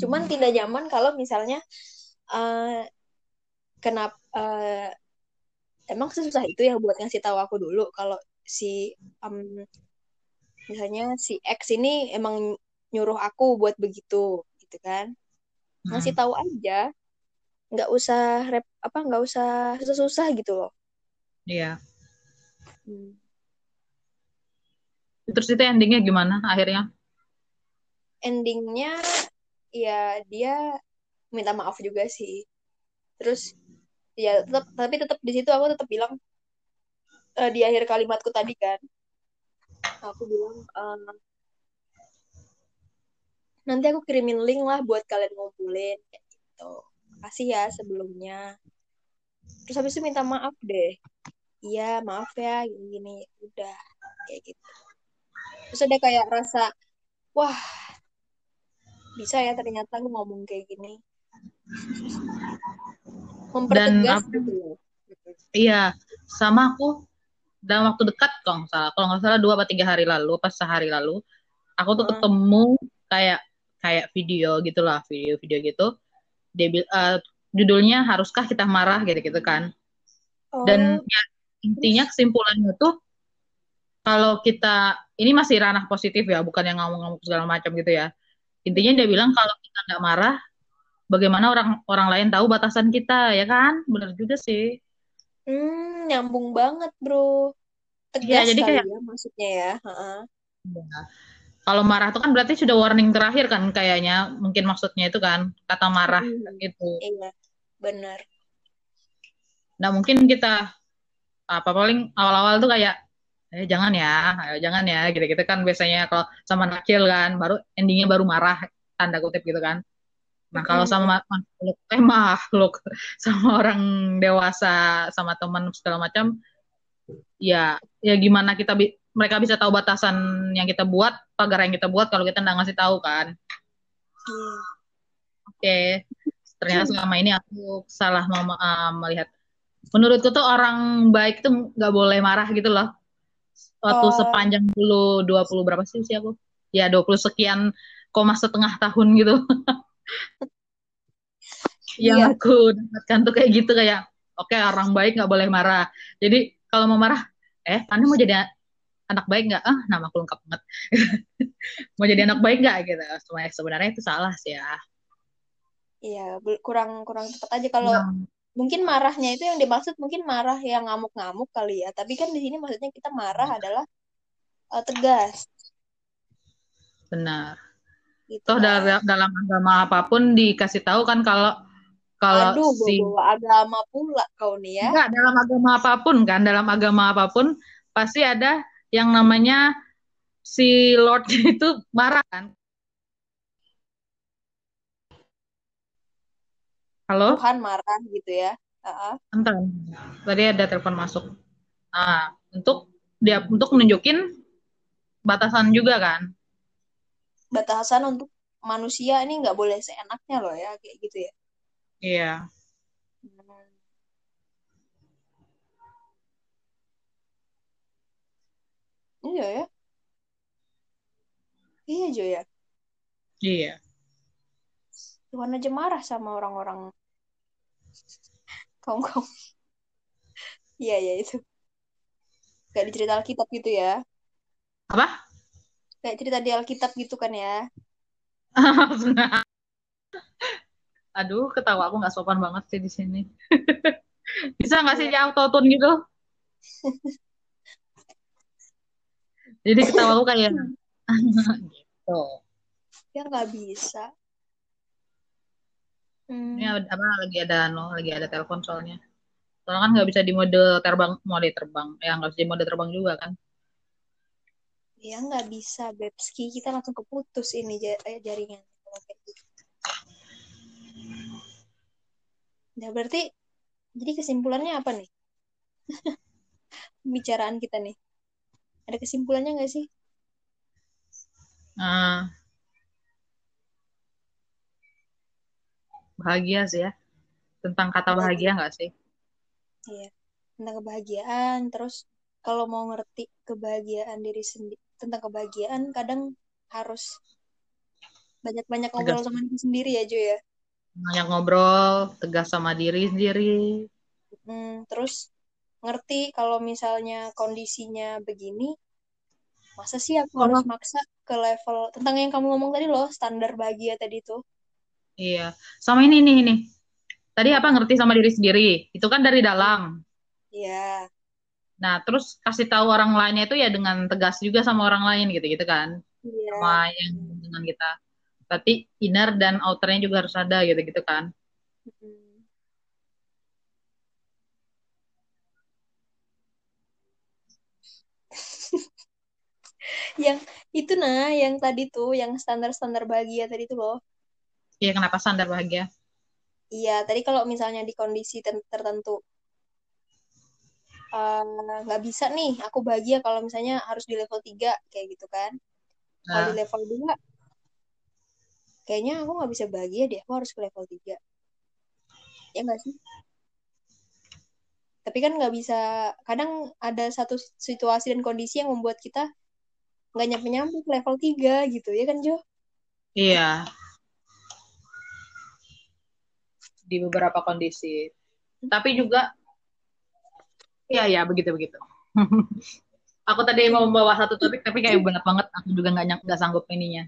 Cuman tidak nyaman kalau misalnya uh, kenapa uh, emang susah itu ya buat ngasih tahu aku dulu kalau si um, misalnya si X ini emang nyuruh aku buat begitu gitu kan ngasih Hmm. tahu aja nggak usah rep apa nggak usah susah-susah gitu loh Iya. Hmm. Terus itu endingnya gimana akhirnya? endingnya ya dia minta maaf juga sih terus ya tetap tapi tetap di situ aku tetap bilang eh, di akhir kalimatku tadi kan. Aku bilang eh, nanti aku kirimin link lah buat kalian ngumpulin kayak gitu. Kasih ya sebelumnya. Terus habis itu minta maaf deh. Iya maaf ya gini, gini udah kayak gitu. Terus ada kayak rasa wah bisa ya ternyata aku ngomong kayak gini mempertegas apa- gitu Iya, sama aku dalam waktu dekat kalau nggak salah. Kalau nggak salah dua atau tiga hari lalu, pas sehari lalu, aku tuh Hmm. ketemu kayak kayak video gitulah, video-video gitu. Dia eh, judulnya haruskah kita marah gitu-gitu kan. Dan oh ya, intinya kesimpulannya tuh kalau kita ini masih ranah positif ya, bukan yang ngomong-ngomong segala macam gitu ya. Intinya dia bilang kalau kita nggak marah, bagaimana orang orang lain tahu batasan kita ya kan? Bener juga sih. hmm, nyambung banget bro Iya, tegas jadi kali kayak ya maksudnya ya Heeh. ya, kalau marah itu kan berarti sudah warning terakhir kan kayaknya. Mungkin maksudnya itu kan kata marah Hmm, itu. iya benar Nah, mungkin kita apa paling awal-awal tuh kayak eh jangan ya, ayo jangan ya gitu-gitu kan biasanya kalau sama nakil kan baru endingnya baru marah tanda kutip gitu kan. Nah, kalau sama makhluk, eh makhluk, sama orang dewasa, sama teman segala macam, ya, ya gimana kita bi- mereka bisa tahu batasan yang kita buat, pagar yang kita buat kalau kita nggak ngasih tahu kan. Iya. Oke, ternyata selama ini aku salah mem- uh, melihat. Menurutku tuh orang baik tuh nggak boleh marah gitu loh. Waktu Oh, sepanjang dulu 20 berapa sih usia aku? Ya 20 sekian koma setengah tahun gitu. yang iya. aku dapatkan tuh kayak gitu kayak oke orang baik nggak boleh marah. Jadi kalau mau marah eh Fani mau jadi anak baik nggak? Ah nama aku lengkap banget. Mau jadi anak baik nggak? Gitu. Sebenarnya- sebenarnya itu salah sih ya. Iya, kurang kurang tepat aja. Kalau Kurang- mungkin marahnya itu yang dimaksud mungkin marah yang ngamuk-ngamuk kali ya. Tapi kan di sini maksudnya kita marah adalah eh, tegas. Benar gitu toh kan. dalam dalam agama apa pun dikasih tahu kan kalau kalau Aduh, si bawa agama pula kau nih ya. enggak dalam agama apa pun kan dalam agama apa pun pasti ada yang namanya si Lord itu marah kan halo Tuhan marah gitu ya. Heeh. Entar, tadi ada telepon masuk. Ah, untuk dia untuk nunjukin batasan juga kan. Batasan untuk manusia ini nggak boleh seenaknya loh ya kayak gitu ya. Iya. Hmm. Iya ya. Iya Jo ya. Iya. Tuhan aja marah sama orang-orang kaum kaum. Iya ya itu. Kayak di cerita Alkitab gitu ya. Apa? Kayak cerita di Alkitab gitu kan ya. Aduh, ketawa aku nggak sopan banget sih di sini. Bisa nggak sih ya auto tune gitu? Jadi ketawa aku kayak gitu. Ya nggak bisa. Hmm. Ini ada- apa lagi ada no, lagi ada telepon soalnya. Soalnya kan nggak bisa di mode terbang, mode terbang. Ya nggak bisa di mode terbang juga kan. Ya nggak bisa, Bebski. Kita langsung keputus ini eh, jaringan. Nah, berarti jadi kesimpulannya apa nih? Pembicaraan kita nih. Ada kesimpulannya nggak sih? Nah, bahagia sih ya. Tentang kata bahagia nggak sih? Iya. Tentang kebahagiaan. Terus kalau mau ngerti kebahagiaan diri sendiri, tentang kebahagiaan kadang harus banyak-banyak ngobrol sama diri sendiri ya Jo ya. Banyak ngobrol tegas sama diri sendiri. Hmm, terus ngerti kalau misalnya kondisinya begini masa sih aku harus maksa ke level tentang yang kamu ngomong tadi loh standar bahagia tadi tuh. Iya sama ini ini ini. Tadi apa ngerti sama diri sendiri? Itu kan dari dalam. Iya nah terus kasih tahu orang lainnya itu ya dengan tegas juga sama orang lain gitu gitu kan. Iya. sama yang dengan kita. Tapi inner dan outernya juga harus ada gitu gitu kan. Yang itu nah yang tadi tuh yang standar-standar bahagia tadi tuh loh. Iya kenapa standar bahagia? Iya tadi kalau misalnya di kondisi tertentu nggak uh, bisa nih aku bahagia kalau misalnya harus di level 3 kayak gitu kan. Nah. kalau di nah. level 2 kayaknya aku nggak bisa bahagia deh aku harus ke level 3 ya nggak sih? Tapi kan nggak bisa kadang ada satu situasi dan kondisi yang membuat kita nggak nyampe nyampe ke level 3 gitu ya kan Jo? Iya. Di beberapa kondisi. Tapi juga iya ya begitu begitu aku tadi mau membawa satu topik tapi kayak benar banget aku juga nggak nggak sanggup ininya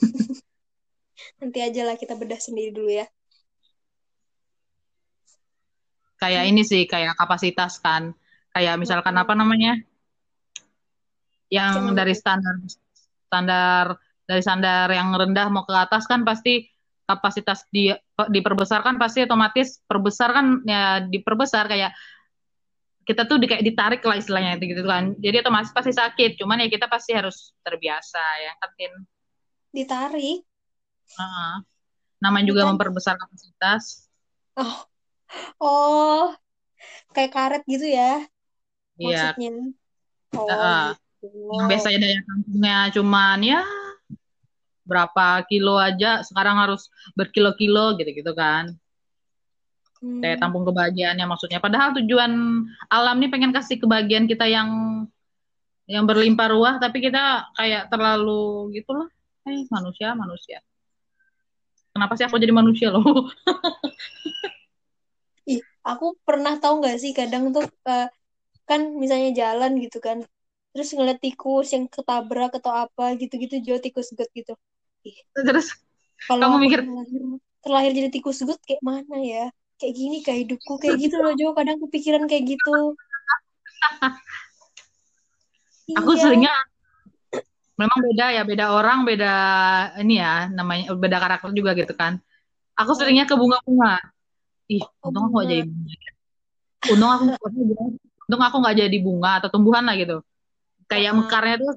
Nanti aja lah kita bedah sendiri dulu ya. Kayak ini sih, kayak kapasitas kan. Kayak misalkan apa namanya? Yang Cuma dari standar standar dari standar yang rendah mau ke atas kan pasti kapasitas di diperbesar kan pasti otomatis perbesar kan ya diperbesar kayak kita tuh di, kayak ditarik lah istilahnya itu gitu kan jadi otomatis pasti sakit cuman ya kita pasti harus terbiasa ya kan ditarik Uh, namanya juga memperbesar kapasitas. Oh, oh, kayak karet gitu ya? Iya. Maksudnya. Oh, uh, gitu. Yang biasanya daya tampungnya cuman ya berapa kilo aja, sekarang harus berkilo-kilo gitu-gitu kan. Hmm. Daya tampung kebahagiaannya maksudnya. Padahal tujuan alam nih pengen kasih kebahagiaan kita yang yang berlimpah ruah, tapi kita kayak terlalu gitulah. Eh, manusia, manusia. Kenapa sih aku jadi manusia loh? Ih aku pernah tahu nggak sih kadang tuh uh, kan misalnya jalan gitu kan terus ngeliat tikus yang ketabrak atau apa gitu-gitu jauh tikus gut gitu. Ih. Terus? Kalau kamu mikir? terlahir, terlahir jadi tikus gut kayak mana ya kayak gini kayak hidupku kayak gitu loh Jo. Kadang kepikiran kayak gitu. Aku iya. seringnya memang beda ya beda orang beda ini ya namanya beda karakter juga gitu kan. Aku oh. seringnya ke bunga-bunga. Ih oh, untung aku gak jadi bunga. Untung aku untung aku nggak jadi bunga atau tumbuhan lah gitu. Kayak uh. mekarnya tuh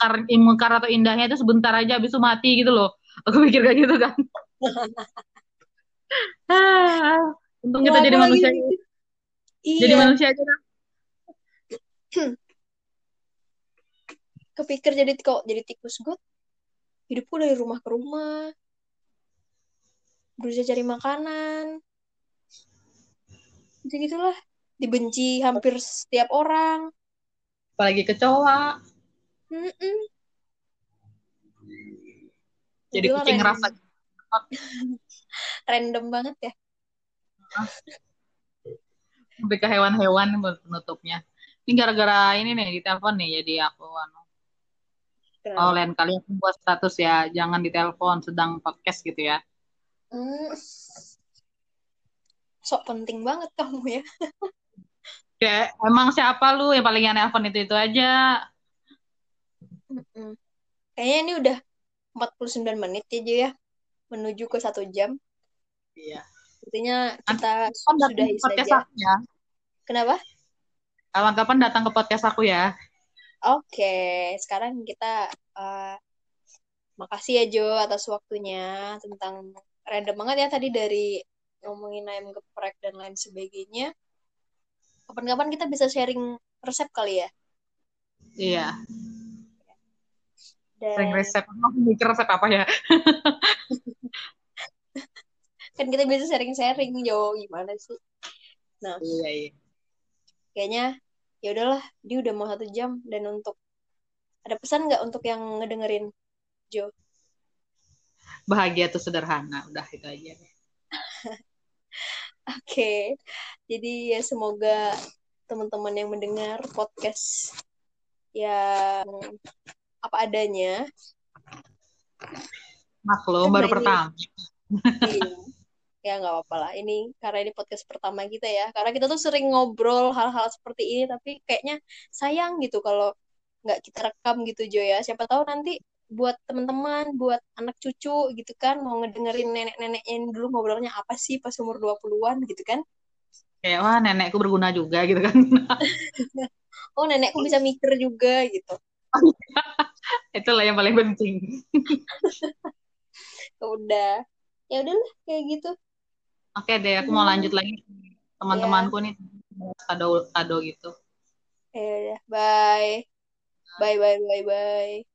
mekar, mekar atau indahnya itu sebentar aja habis itu mati gitu loh. Aku pikir kayak gitu kan untung kita jadi manusia iya. jadi manusia aja kan kepikir jadi kok jadi tikus got hidupku dari rumah ke rumah. Berusaha cari makanan. Gitu gitulah dibenci hampir setiap orang. Apalagi kecoa. Mm -mm. jadi kucing rasa random banget ya sampai ke hewan-hewan penutupnya ini gara-gara ini nih di telepon nih jadi aku anu Oh, lain kali aku buat status ya, jangan ditelepon sedang podcast gitu ya. Hmm. Sok penting banget kamu ya. Kayak emang siapa lu yang paling nelpon itu itu aja. Mm-mm. Kayaknya ini udah 49 menit ya, ya. Menuju ke satu jam. Iya. Artinya kita sudah saja. Ya. Kenapa? Kapan-kapan datang ke podcast aku ya. Oke, sekarang kita uh, makasih ya Jo atas waktunya tentang random banget ya tadi dari ngomongin ayam geprek dan lain sebagainya. Kapan-kapan kita bisa sharing resep kali ya? Iya. Dan... Sharing resep, aku mikir resep apa ya? kan kita bisa sharing-sharing Jo, gimana sih? Nah, iya, iya. Kayaknya ya udahlah dia udah mau satu jam dan untuk ada pesan nggak untuk yang ngedengerin Jo? Bahagia tuh sederhana, udah itu aja. Oke, jadi ya semoga teman-teman yang mendengar podcast yang apa adanya. Maklum, Kan baru pertama. Iya. Ya nggak apa-apa lah. Ini karena ini podcast pertama kita ya. Karena kita tuh sering ngobrol hal-hal seperti ini, tapi kayaknya sayang gitu kalau nggak kita rekam gitu Jo ya. Siapa tahu nanti buat teman-teman, buat anak cucu gitu kan, mau ngedengerin nenek-nenek yang dulu ngobrolnya apa sih pas umur 20-an gitu kan. Kayak, wah nenekku berguna juga gitu kan. Oh, nenekku bisa mikir juga gitu. Itulah yang paling penting. Udah. Ya udahlah kayak gitu. Oke deh, aku mau lanjut lagi. Teman-temanku nih, kado kado gitu. Ya udah, bye. Bye bye bye bye.